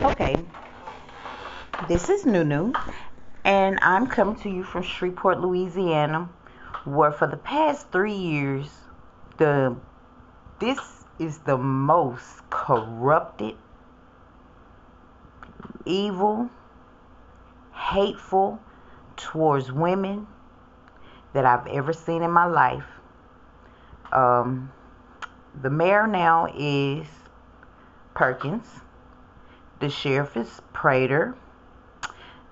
Okay, this is Nunu, and I'm coming to you from Shreveport, Louisiana, where for the past three years, the this is the most corrupted, evil, hateful towards women that I've ever seen in my life. Um, the mayor now is Perkins. The sheriff is Prater.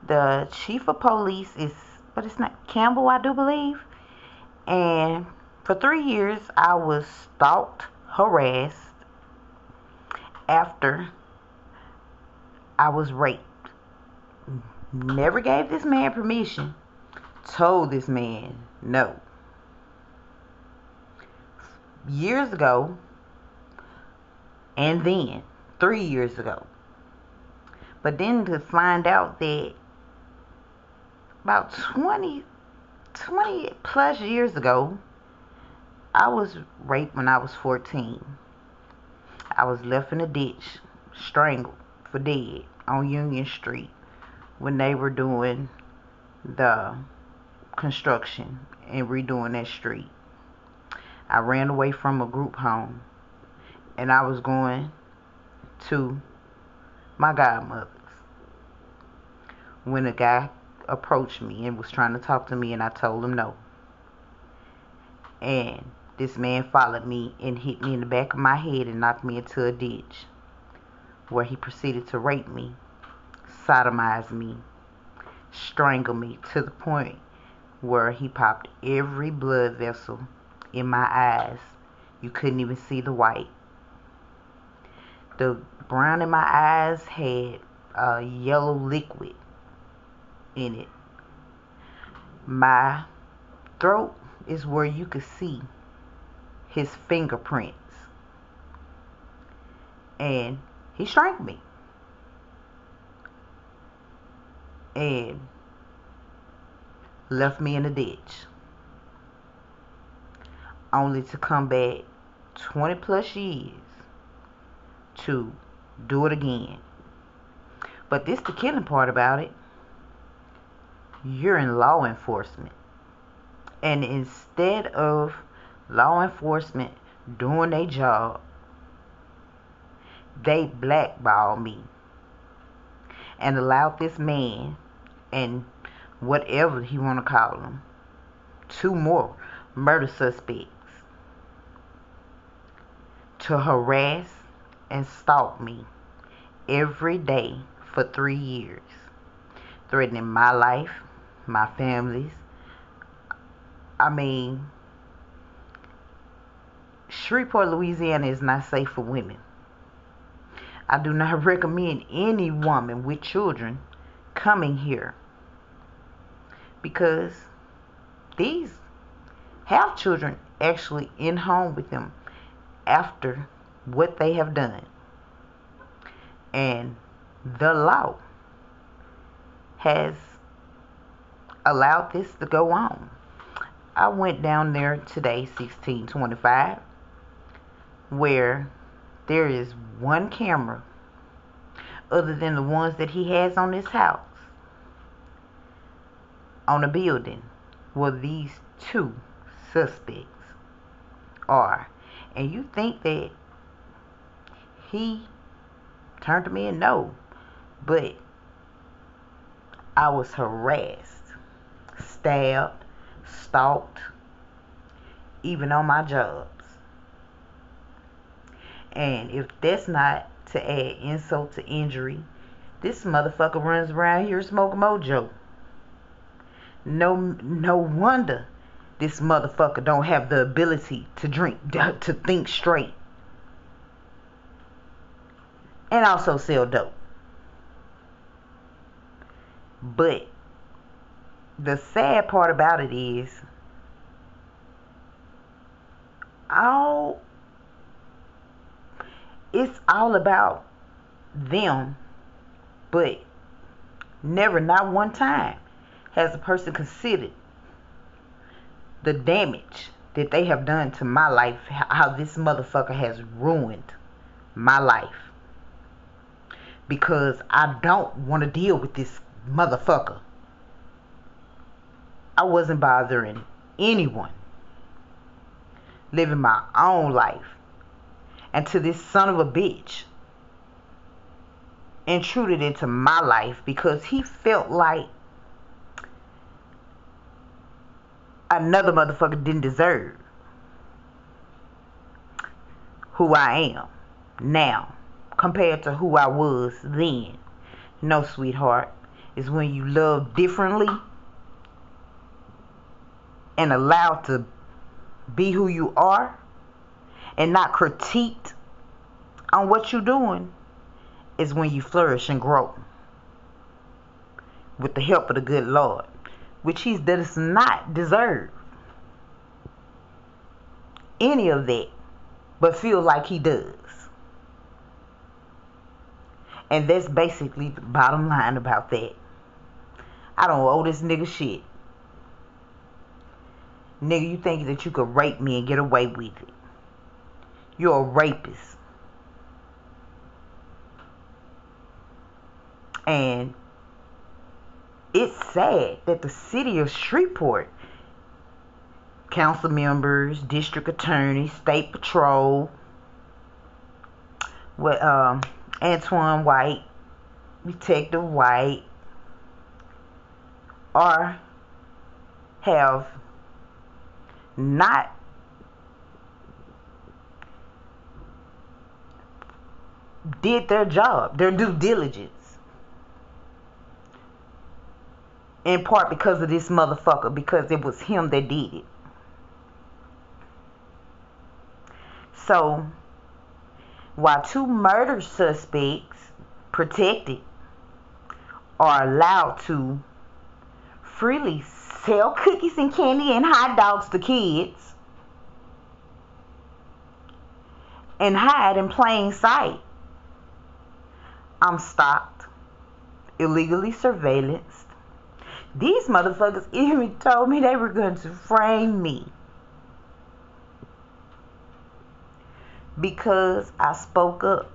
The chief of police is, but it's not Campbell, I do believe. And for three years, I was stalked, harassed after I was raped. Never gave this man permission. Told this man no. Years ago, and then three years ago. But then to find out that about 20, 20 plus years ago, I was raped when I was 14. I was left in a ditch, strangled for dead on Union Street when they were doing the construction and redoing that street. I ran away from a group home and I was going to my godmother's when a guy approached me and was trying to talk to me and I told him no. And this man followed me and hit me in the back of my head and knocked me into a ditch where he proceeded to rape me, sodomize me, strangle me to the point where he popped every blood vessel in my eyes. You couldn't even see the white. The brown in my eyes had a yellow liquid in it. My throat is where you could see his fingerprints. And he strangled me. And left me in a ditch. Only to come back 20 plus years to do it again. But this the killing part about it. You're in law enforcement. And instead of law enforcement doing their job, they blackballed me and allowed this man and whatever he want to call him two more murder suspects to harass and stalk me every day for three years, threatening my life, my family's. I mean, Shreveport, Louisiana is not safe for women. I do not recommend any woman with children coming here because these have children actually in home with them after what they have done. And the law has allowed this to go on. I went down there today, 1625, where there is one camera other than the ones that he has on his house on a building where these two suspects are. And you think that he turned to me and no, but I was harassed, stabbed, stalked, even on my jobs. And if that's not to add insult to injury, this motherfucker runs around here smoking mojo. No, no wonder this motherfucker don't have the ability to drink, to think straight, and also sell dope. But the sad part about it is, all it's all about them, but never, not one time, has a person considered the damage that they have done to my life, how this motherfucker has ruined my life. because I don't want to deal with this motherfucker. I wasn't bothering anyone. Living my own life. And to this son of a bitch intruded into my life because he felt like another motherfucker didn't deserve who I am now compared to who I was then. No, sweetheart, is when you love differently and allowed to be who you are and not critiqued on what you're doing is when you flourish and grow with the help of the good Lord, which he does not deserve any of that, but feel like he does. And that's basically the bottom line about that. I don't owe this nigga shit. Nigga, you think that you could rape me and get away with it. You're a rapist. And it's sad that the city of Shreveport, council members, district attorney, state patrol, with um, Antoine White, Detective White, or have not did their job, their due diligence. In part because of this motherfucker, because it was him that did it. So, while two murder suspects protected are allowed to freely sell cookies and candy and hot dogs to kids and hide in plain sight. I'm stopped, illegally surveillanced. These motherfuckers even told me they were going to frame me because I spoke up.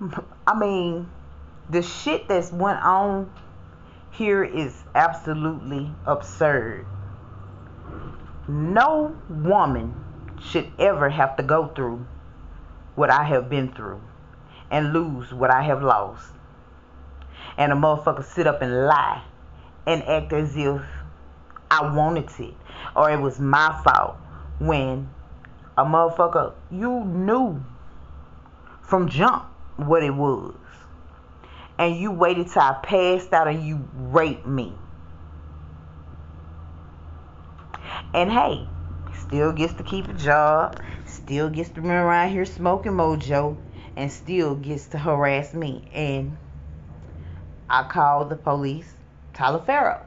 I mean, the shit that's went on here is absolutely absurd. No woman should ever have to go through what I have been through and lose what I have lost. And a motherfucker sit up and lie and act as if I wanted it or it was my fault when a motherfucker you knew from jump what it was and you waited till I passed out and you raped me. And hey, still gets to keep a job, still gets to run around here smoking mojo, and still gets to harass me. And I called the police, Tyler Farrow.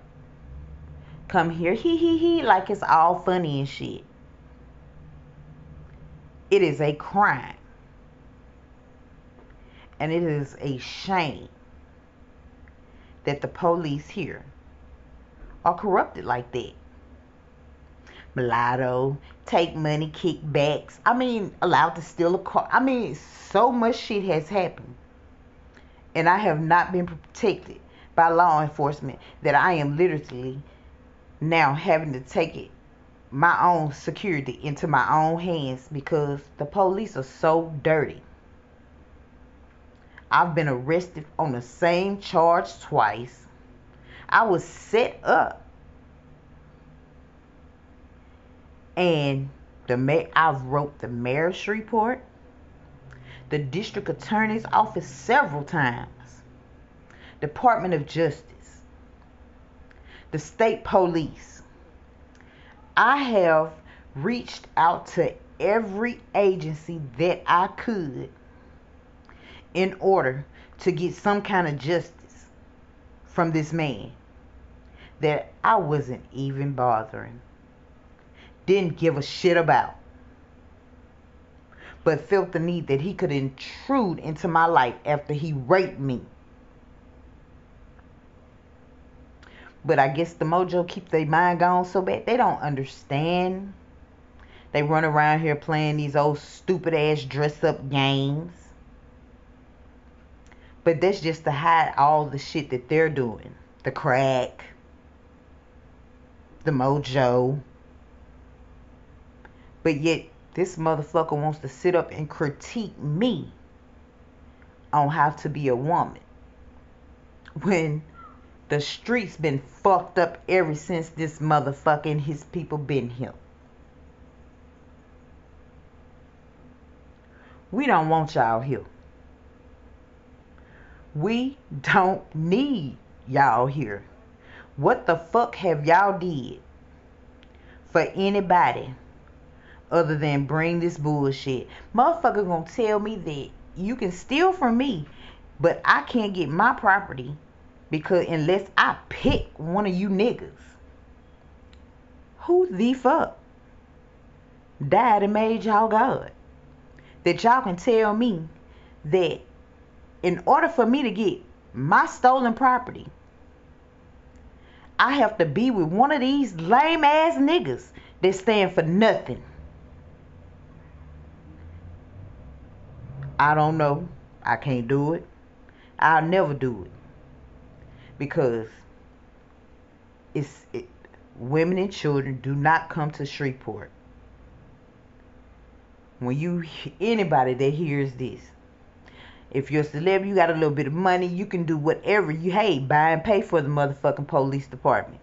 Come here, he he he, like it's all funny and shit. It is a crime. And it is a shame that the police here are corrupted like that. Mulatto, take money, kickbacks. I mean, allowed to steal a car. I mean, so much shit has happened. And I have not been protected by law enforcement that I am literally now having to take it my own security into my own hands because the police are so dirty. I've been arrested on the same charge twice. I was set up. And the mayor, I've wrote the mayor's report, the district attorney's office several times, Department of Justice, the state police. I have reached out to every agency that I could in order to get some kind of justice from this man that I wasn't even bothering, didn't give a shit about, but felt the need that he could intrude into my life after he raped me. But I guess the mojo keep their mind gone so bad they don't understand. They run around here playing these old stupid ass dress up games But that's just to hide all the shit that they're doing. The crack, the mojo. But yet this motherfucker wants to sit up and critique me on how to be a woman. When the streets been fucked up ever since this motherfucker and his people been here. We don't want y'all here. We don't need y'all here. What the fuck have y'all did for anybody other than bring this bullshit? Motherfucker gonna tell me that you can steal from me, but I can't get my property because unless I pick one of you niggas, who the fuck died and made y'all God? That y'all can tell me that in order for me to get my stolen property, I have to be with one of these lame ass niggas that stand for nothing. I don't know. I can't do it. I'll never do it. Because it's it, women and children do not come to Shreveport. When you anybody that hears this, if you're a celebrity, you got a little bit of money, you can do whatever you hate, buy and pay for the motherfucking police department.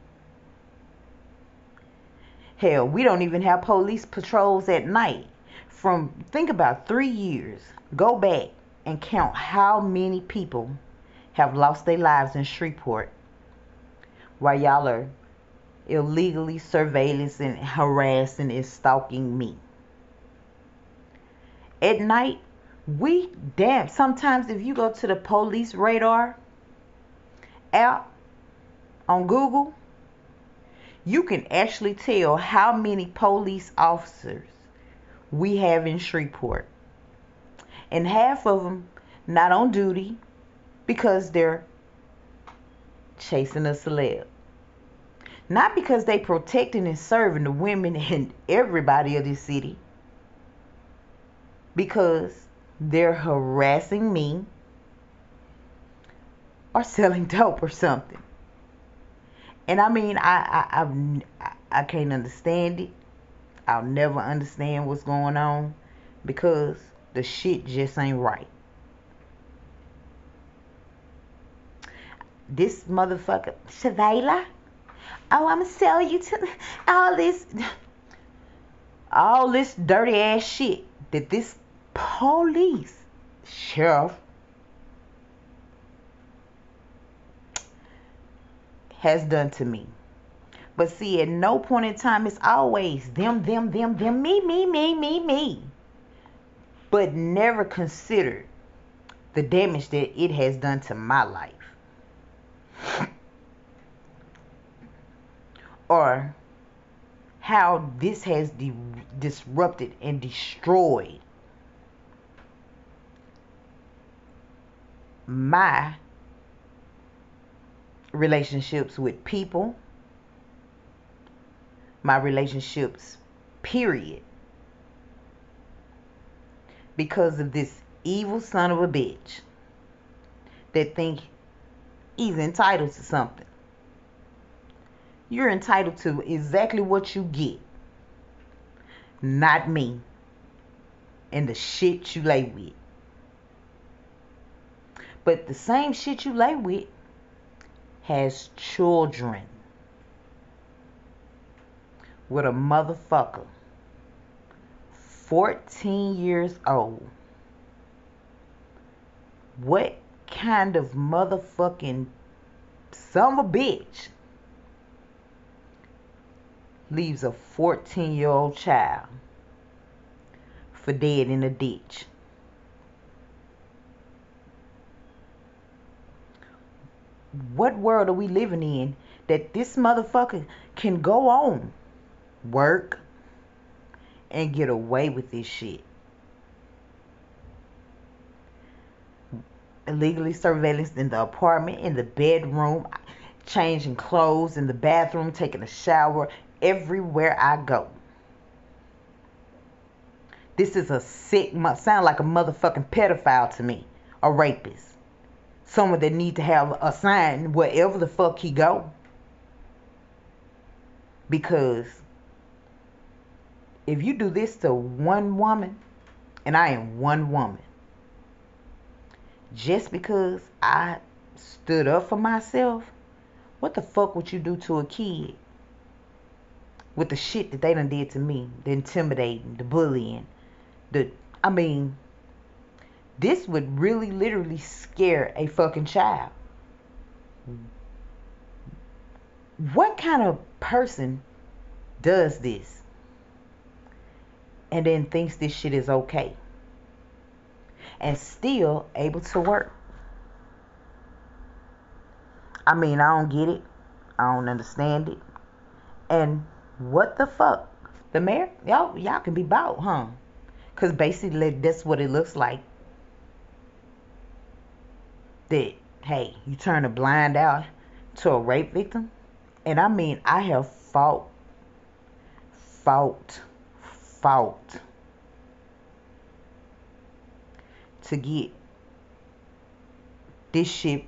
Hell, we don't even have police patrols at night. From think about three years Go back and count how many people have lost their lives in Shreveport while y'all are illegally surveilling and harassing and stalking me. At night, we damn sometimes if you go to the police radar app on Google, you can actually tell how many police officers we have in Shreveport and half of them not on duty because they're chasing a celeb. Not because they protecting and serving the women and everybody of this city. Because they're harassing me or selling dope or something. And I mean, I I I, I can't understand it. I'll never understand what's going on because the shit just ain't right. This motherfucker, Shavela. Oh, I'ma sell you to all this, all this dirty ass shit that this police sheriff has done to me. But see, at no point in time, it's always them, them, them, them, me, me, me, me, me but never considered the damage that it has done to my life. or how this has de- disrupted and destroyed my relationships with people, my relationships, period because of this evil son of a bitch that think he's entitled to something. You're entitled to exactly what you get. Not me. And the shit you lay with. But the same shit you lay with has children with a motherfucker 14 years old. What kind of motherfucking son of a bitch leaves a 14 year old child for dead in a ditch? What world are we living in that this motherfucker can go on, work, and get away with this shit. Illegally surveillance in the apartment, in the bedroom, changing clothes in the bathroom, taking a shower, everywhere I go. This is a sick, sound like a motherfucking pedophile to me, a rapist. Someone that need to have a sign wherever the fuck he go. Because if you do this to one woman, and I am one woman, just because I stood up for myself, what the fuck would you do to a kid with the shit that they done did to me? The intimidating, the bullying, the I mean, this would really literally scare a fucking child. What kind of person does this and then thinks this shit is okay and still able to work? I mean, I don't get it. I don't understand it. And what the fuck? The mayor? Y'all, y'all can be bought, huh? Because basically, that's what it looks like. That, hey, you turn a blind eye to a rape victim. And I mean, I have fought, fought, fought to get this shit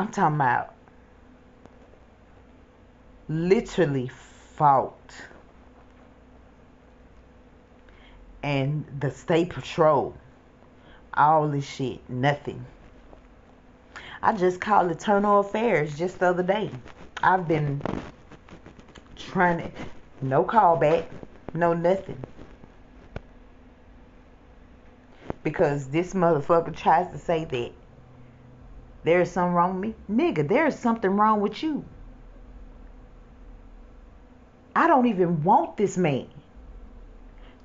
I'm talking about literally fought. And the state patrol, all this shit, nothing. I just called Eternal Affairs just the other day. I've been trying to, no callback, no nothing. Because this motherfucker tries to say that there is something wrong with me. Nigga, there is something wrong with you. I don't even want this man.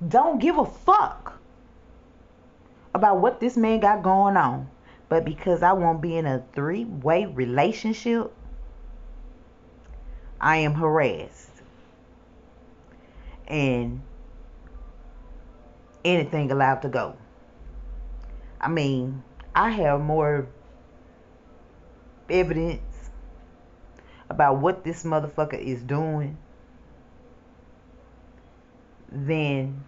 Don't give a fuck about what this man got going on. But because I won't be in a three way relationship, I am harassed. And anything allowed to go. I mean, I have more evidence about what this motherfucker is doing, then,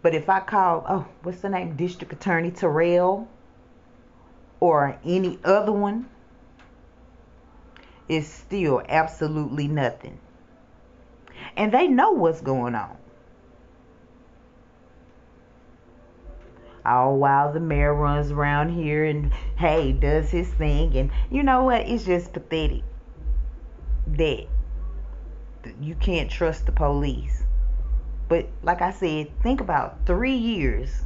but if I call, oh, what's the name? District Attorney Terrell or any other one, is still absolutely nothing. And they know what's going on. all while the mayor runs around here and hey does his thing and you know what it's just pathetic that you can't trust the police but like i said think about three years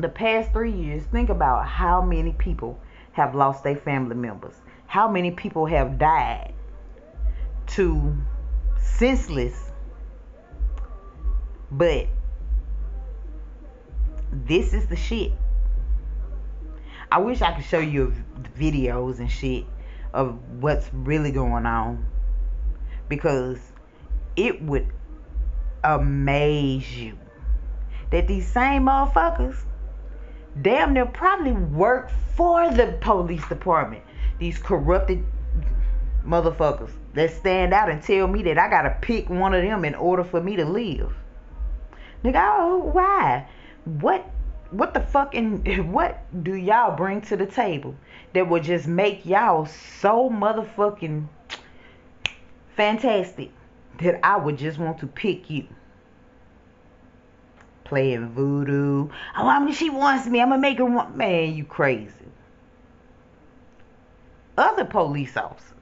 the past three years think about how many people have lost their family members how many people have died to senseless but this is the shit. I wish I could show you videos and shit of what's really going on because it would amaze you that these same motherfuckers damn near probably work for the police department. These corrupted motherfuckers that stand out and tell me that I gotta pick one of them in order for me to live. Nigga, oh, why? what what the fucking what do y'all bring to the table that would just make y'all so motherfucking fantastic that I would just want to pick you? Playing voodoo. Oh, I mean, she wants me. I'm gonna make her want. Man, you crazy. Other police officers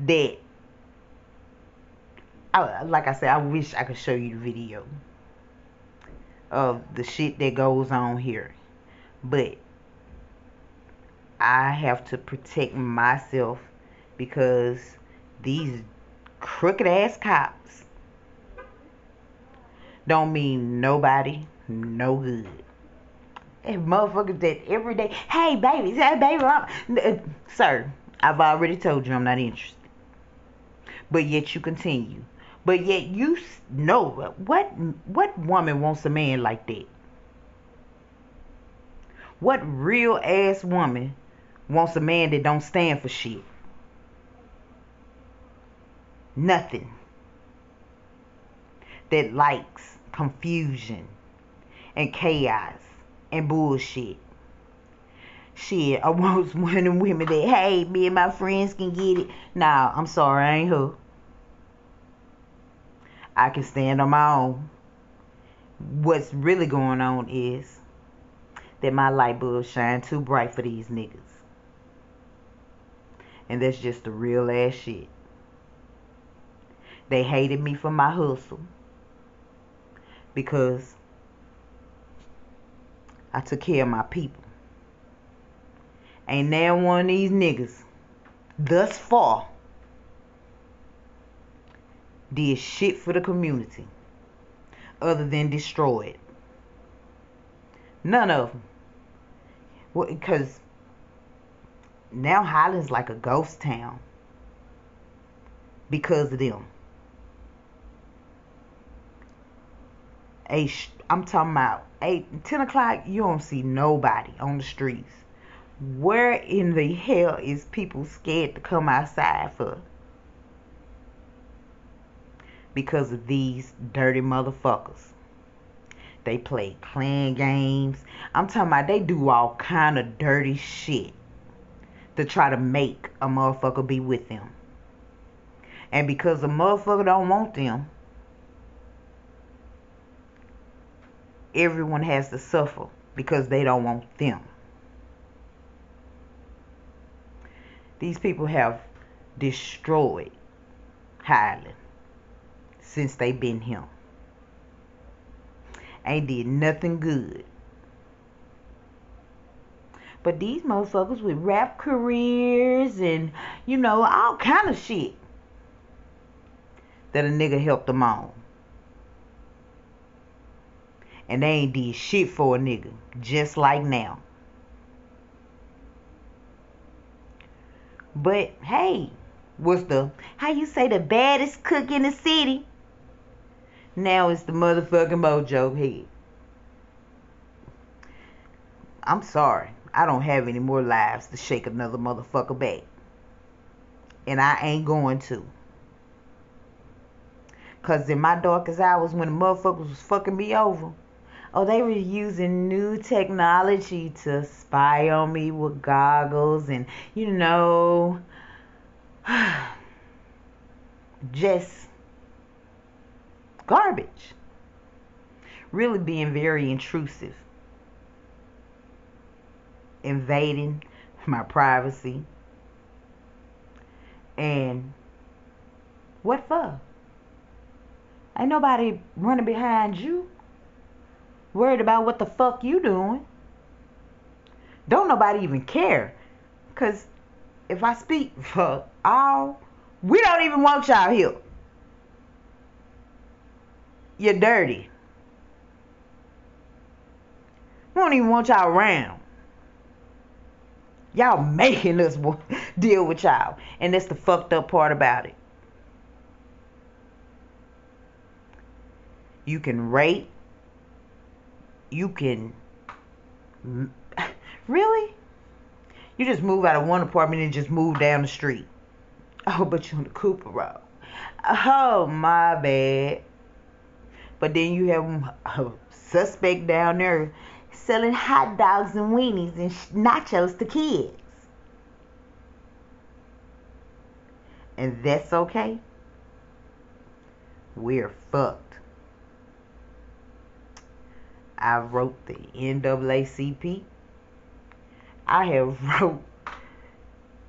that, I, like I said, I wish I could show you the video of the shit that goes on here. But I have to protect myself because these crooked ass cops don't mean nobody no good. And motherfuckers that every day, hey baby, hey baby, uh, sir, I've already told you I'm not interested. But yet you continue. But yet you know what what woman wants a man like that? What real ass woman wants a man that don't stand for shit? Nothing. That likes confusion and chaos and bullshit. Shit, I was one of them women that, hey, me and my friends can get it. Nah, I'm sorry, I ain't her. I can stand on my own. What's really going on is that my light bulb shine too bright for these niggas. And that's just the real ass shit. They hated me for my hustle because I took care of my people. Ain't now one of these niggas thus far did shit for the community other than destroy it. None of them. Well, because now Highland's like a ghost town because of them. Eight, I'm talking about eight, ten o'clock. You don't see nobody on the streets. Where in the hell is people scared to come outside for? Because of these dirty motherfuckers. They play clan games. I'm talking about they do all kind of dirty shit to try to make a motherfucker be with them. And because a motherfucker don't want them, everyone has to suffer because they don't want them. These people have destroyed Highland since they been here. Ain't did nothing good. But these motherfuckers with rap careers and, you know, all kind of shit that a nigga helped them on. And they ain't did shit for a nigga. Just like now. But hey, what's the how you say the baddest cook in the city? Now it's the motherfucking mojo head. I'm sorry. I don't have any more lives to shake another motherfucker back. And I ain't going to. Cause in my darkest hours when the motherfuckers was fucking me over, Oh, they were using new technology to spy on me with goggles and, you know, just garbage. Really being very intrusive, invading my privacy. And what for? Ain't nobody running behind you worried about what the fuck you doing. Don't nobody even care. Cause if I speak for all, we don't even want y'all here. You're dirty. We don't even want y'all around. Y'all making us deal with y'all. And that's the fucked up part about it. You can rate you can really? You just move out of one apartment and just move down the street. Oh but you're on the cooper road. Oh my bad. But then you have a uh, suspect down there selling hot dogs and weenies and nachos to kids. And that's okay. We're fucked I wrote the NAACP. I have wrote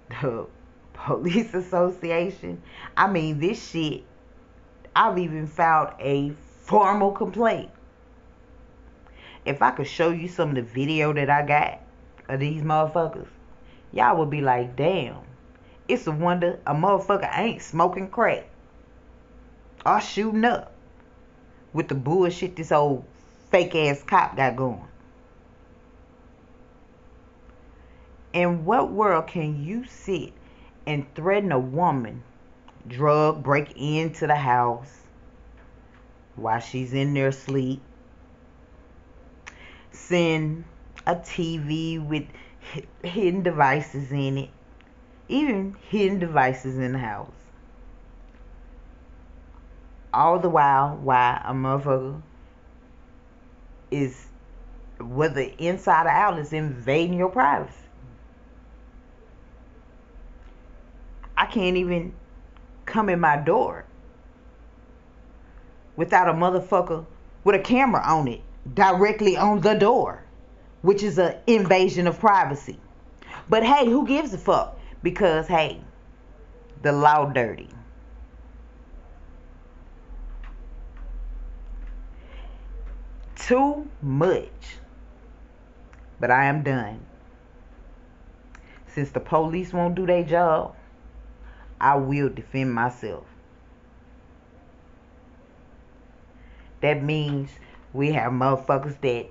the Police Association. I mean, this shit, I've even filed a formal complaint. If I could show you some of the video that I got of these motherfuckers, y'all would be like, damn, it's a wonder a motherfucker ain't smoking crack or shooting up with the bullshit this old fake ass cop got going. In what world can you sit and threaten a woman, drug, break into the house while she's in there asleep, send a TV with hidden devices in it, even hidden devices in the house? All the while, while a motherfucker is whether inside or out is invading your privacy. I can't even come in my door without a motherfucker with a camera on it directly on the door, which is an invasion of privacy. But hey, who gives a fuck? Because hey, the law dirty. Too much. But I am done. Since the police won't do their job, I will defend myself. That means we have motherfuckers that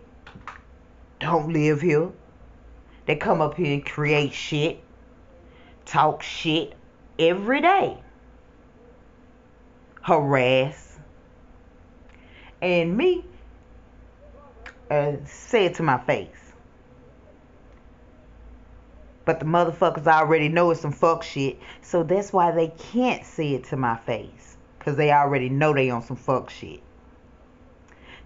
don't live here. They come up here and create shit, talk shit every day, harass. And me, uh, say it to my face. But the motherfuckers already know it's some fuck shit. So that's why they can't say it to my face. Because they already know they on some fuck shit.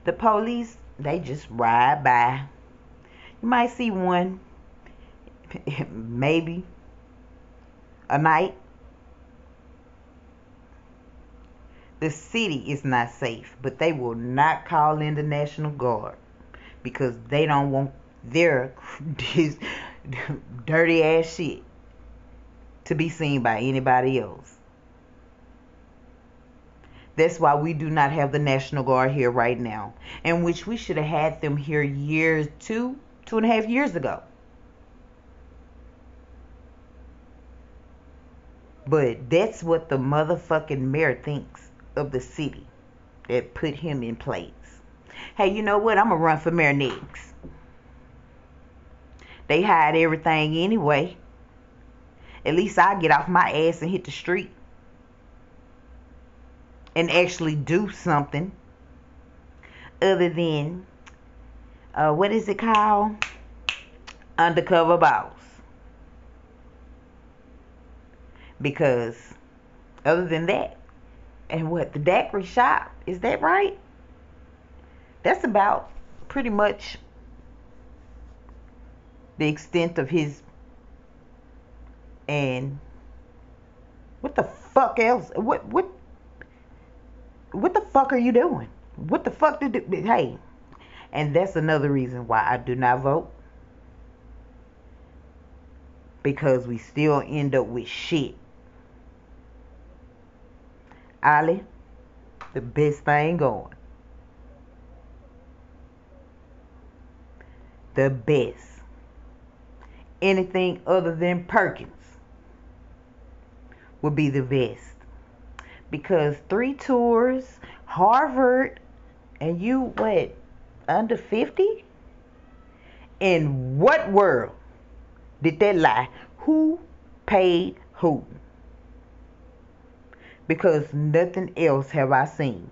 The police, they just ride by. You might see one, maybe a night. The city is not safe, but they will not call in the National Guard because they don't want their dirty ass shit to be seen by anybody else. That's why we do not have the National Guard here right now, in which we should have had them here years, two, two and a half years ago. But that's what the motherfucking mayor thinks of the city that put him in place. Hey, you know what? I'm going to run for mayor next. They hide everything anyway. At least I get off my ass and hit the street and actually do something other than uh, what is it called? Undercover boss. Because other than that, and what the daiquiri shop is that right? That's about pretty much the extent of his and what the fuck else? What what what the fuck are you doing? What the fuck did hey? And that's another reason why I do not vote. Because we still end up with shit. Ali, the best thing going. The best. Anything other than Perkins would be the best because three tours, Harvard, and you what under 50? In what world did that lie? Who paid who? Because nothing else have I seen.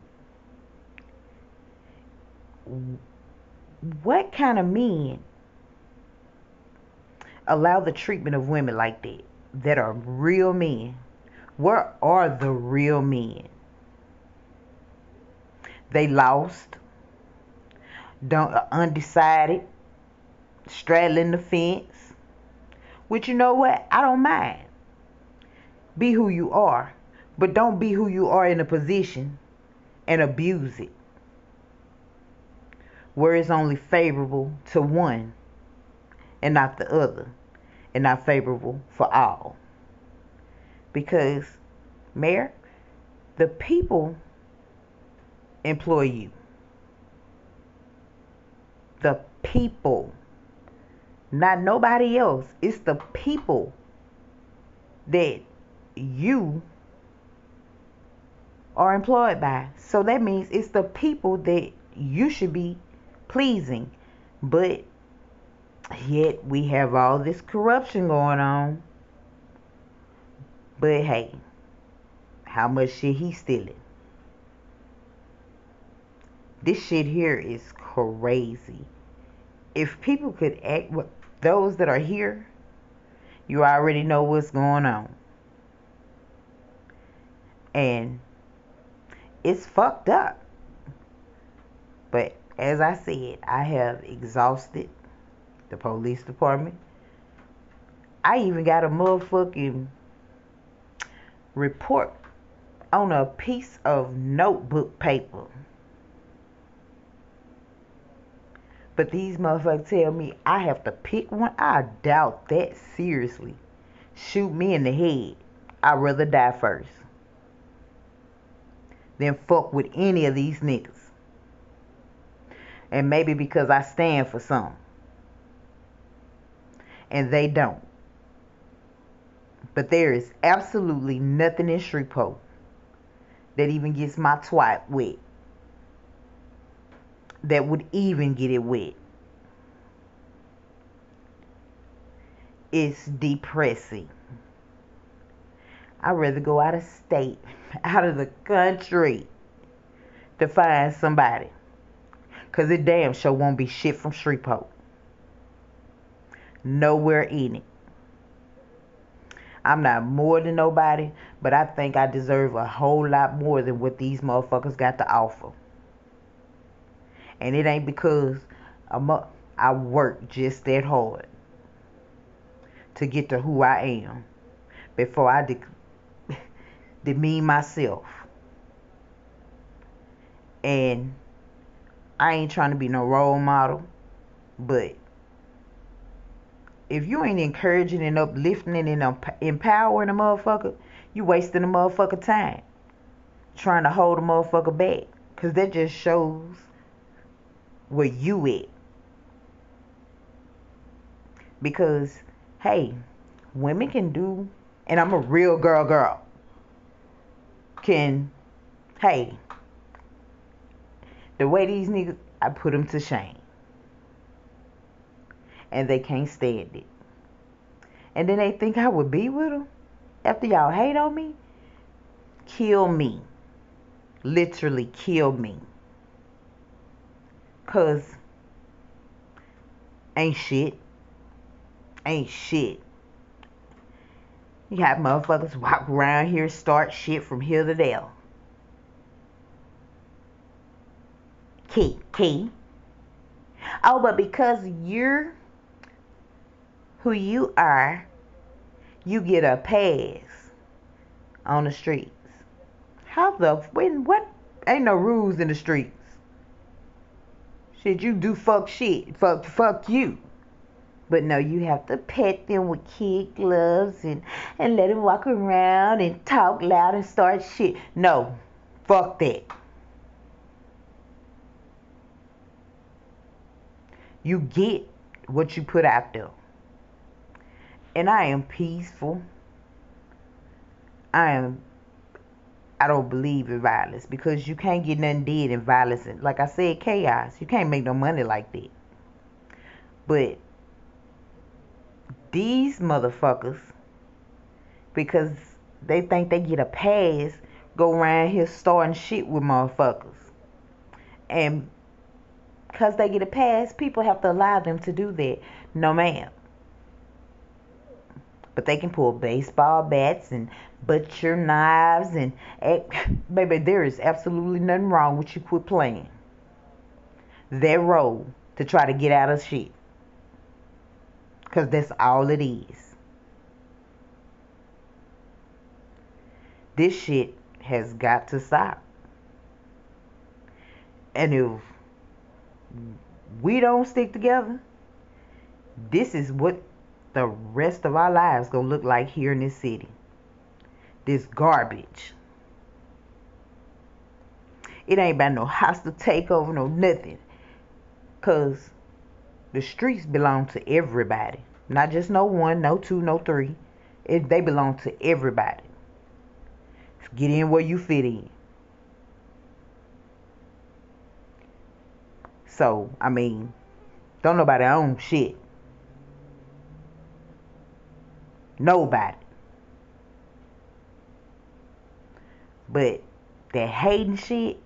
What kind of men allow the treatment of women like that that are real men? Where are the real men? They lost, don't uh, undecided, straddling the fence. Which you know what? I don't mind. Be who you are, but don't be who you are in a position and abuse it. Where it's only favorable to one and not the other, and not favorable for all because, Mayor, the people employ you. The people, not nobody else. It's the people that you are employed by. So that means it's the people that you should be pleasing. But yet we have all this corruption going on. But hey, how much shit he stealing? This shit here is crazy. If people could act, those that are here, you already know what's going on. And it's fucked up. But as I said, I have exhausted the police department. I even got a motherfucking report on a piece of notebook paper. But these motherfuckers tell me I have to pick one. I doubt that seriously. Shoot me in the head. I'd rather die first than fuck with any of these niggas. And maybe because I stand for some. And they don't. But there is absolutely nothing in Shreveport that even gets my twat wet that would even get it wet. It's depressing. I'd rather go out of state, out of the country to find somebody. Because it damn sure won't be shit from Shreveport. Nowhere in it. I'm not more than nobody, but I think I deserve a whole lot more than what these motherfuckers got to offer. And it ain't because I'm a, I work just that hard to get to who I am before I de- demean myself. And I ain't trying to be no role model, but if you ain't encouraging and uplifting and empowering a motherfucker, you wasting a motherfucker time trying to hold a motherfucker back. Cause that just shows where you at. Because, hey, women can do, and I'm a real girl girl, can, hey, the way these niggas, I put them to shame. And they can't stand it. And then they think I would be with them after y'all hate on me. Kill me. Literally kill me. Cause ain't shit. Ain't shit. You have motherfuckers walk around here, start shit from here to there. Key, key. Oh, but because you're who you are, you get a pass on the streets. How the when what? Ain't no rules in the streets. Shit, you do fuck shit. Fuck, fuck you. But no, you have to pet them with kid gloves and, and let them walk around and talk loud and start shit. No, fuck that. You get what you put out there. And I am peaceful. I am I don't believe in violence because you can't get nothing did in violence. and Like I said, chaos. You can't make no money like that. But these motherfuckers, because they think they get a pass, go around here starting shit with motherfuckers. And because they get a pass, people have to allow them to do that. No, ma'am. But they can pull baseball bats and butcher knives and baby, there is absolutely nothing wrong with you quit playing their role to try to get out of shit. Cause that's all it is. This shit has got to stop. And if we don't stick together, this is what the rest of our lives gonna look like here in this city. This garbage. It ain't about no hostile takeover, no nothing. Cause the streets belong to everybody. Not just no one, no two, no three. It, they belong to everybody. Get in where you fit in. So, I mean, don't nobody own shit. Nobody. But that hating shit,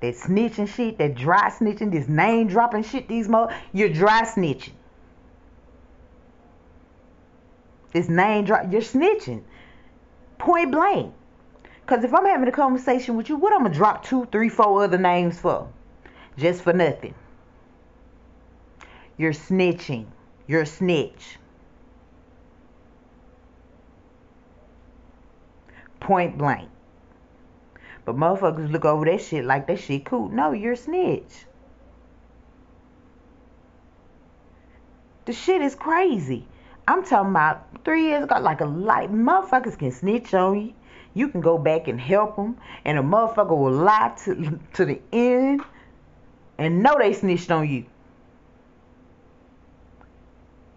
that snitching shit, that dry snitching, this name dropping shit, these mo you're dry snitching. This name drop you're snitching. Point blank. Cause if I'm having a conversation with you, what I'm gonna drop two, three, four other names for? Just for nothing. You're snitching. You're a snitch. Point blank. But motherfuckers look over that shit like that shit cool. No, you're a snitch. The shit is crazy. I'm talking about three years ago, like a light motherfuckers can snitch on you. You can go back and help them, and a motherfucker will lie to to the end and know they snitched on you.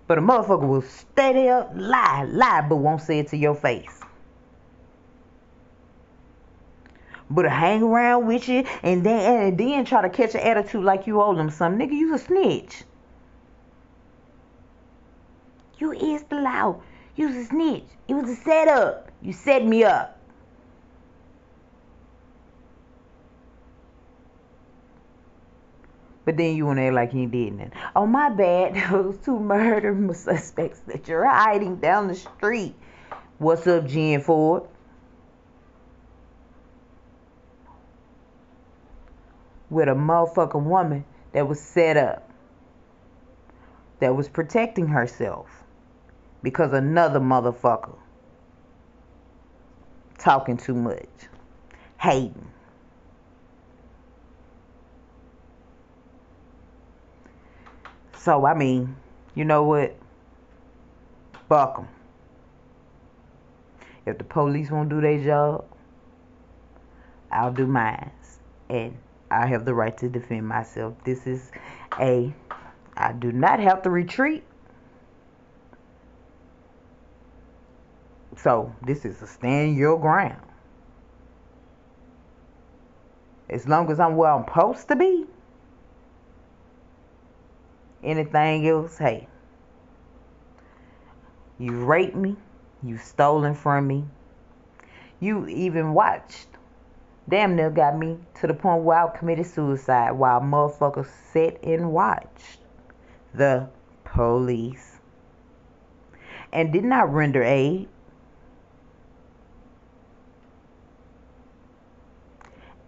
But a motherfucker will stay there, lie, lie, but won't say it to your face. But hang around with you and then and then try to catch an attitude like you owe them some nigga. You a snitch. You is the law. You a snitch. It was a setup. You set me up. But then you want to act like you did nothing. Oh, my bad. Those two murder suspects that you're hiding down the street. What's up, Jen Ford? With a motherfucking woman that was set up, that was protecting herself because another motherfucker talking too much, hating. So, I mean, you know what? Fuck them. If the police won't do their job, I'll do mine. And I have the right to defend myself. This is a, I do not have to retreat. So, this is a stand your ground. As long as I'm where I'm supposed to be, anything else, hey, you raped me, you stolen from me, you even watched. Damn near got me to the point where I committed suicide while motherfuckers sat and watched the police and did not render aid.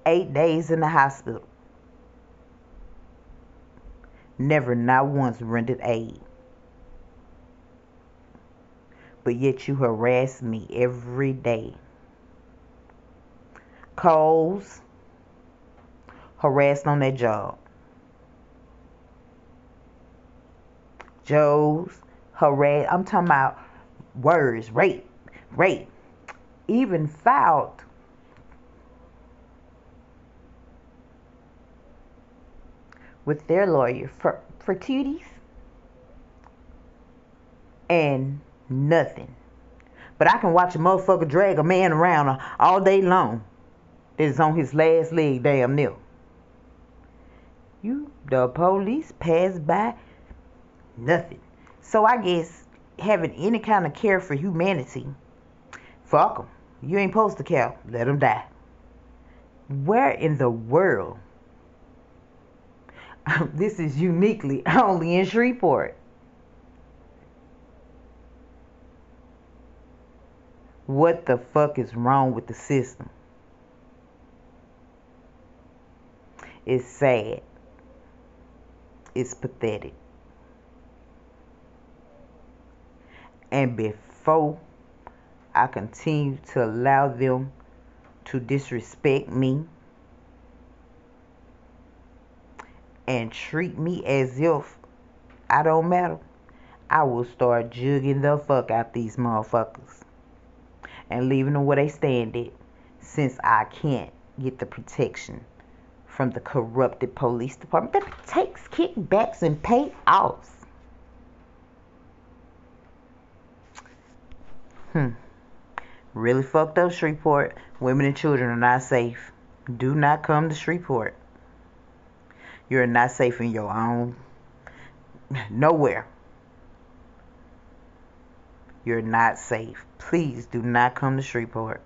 Eight days in the hospital never not once rendered aid. But yet you harass me every day. Coles harassed on that job. Joe's harassed. I'm talking about words, rape, rape. Even filed with their lawyer for, for cuties and nothing. But I can watch a motherfucker drag a man around uh, all day long that is on his last leg damn near. You, the police pass by, nothing. So I guess having any kind of care for humanity, fuck them. You ain't supposed to care. Let them die. Where in the world this is uniquely only in Shreveport. What the fuck is wrong with the system? It's sad. It's pathetic. And before I continue to allow them to disrespect me, and treat me as if I don't matter, I will start jugging the fuck out these motherfuckers and leaving them where they stand at since I can't get the protection from the corrupted police department that takes kickbacks and payoffs. Hmm. Really fucked up Shreveport. Women and children are not safe. Do not come to Shreveport. You're not safe in your own nowhere. You're not safe. Please do not come to Shreveport.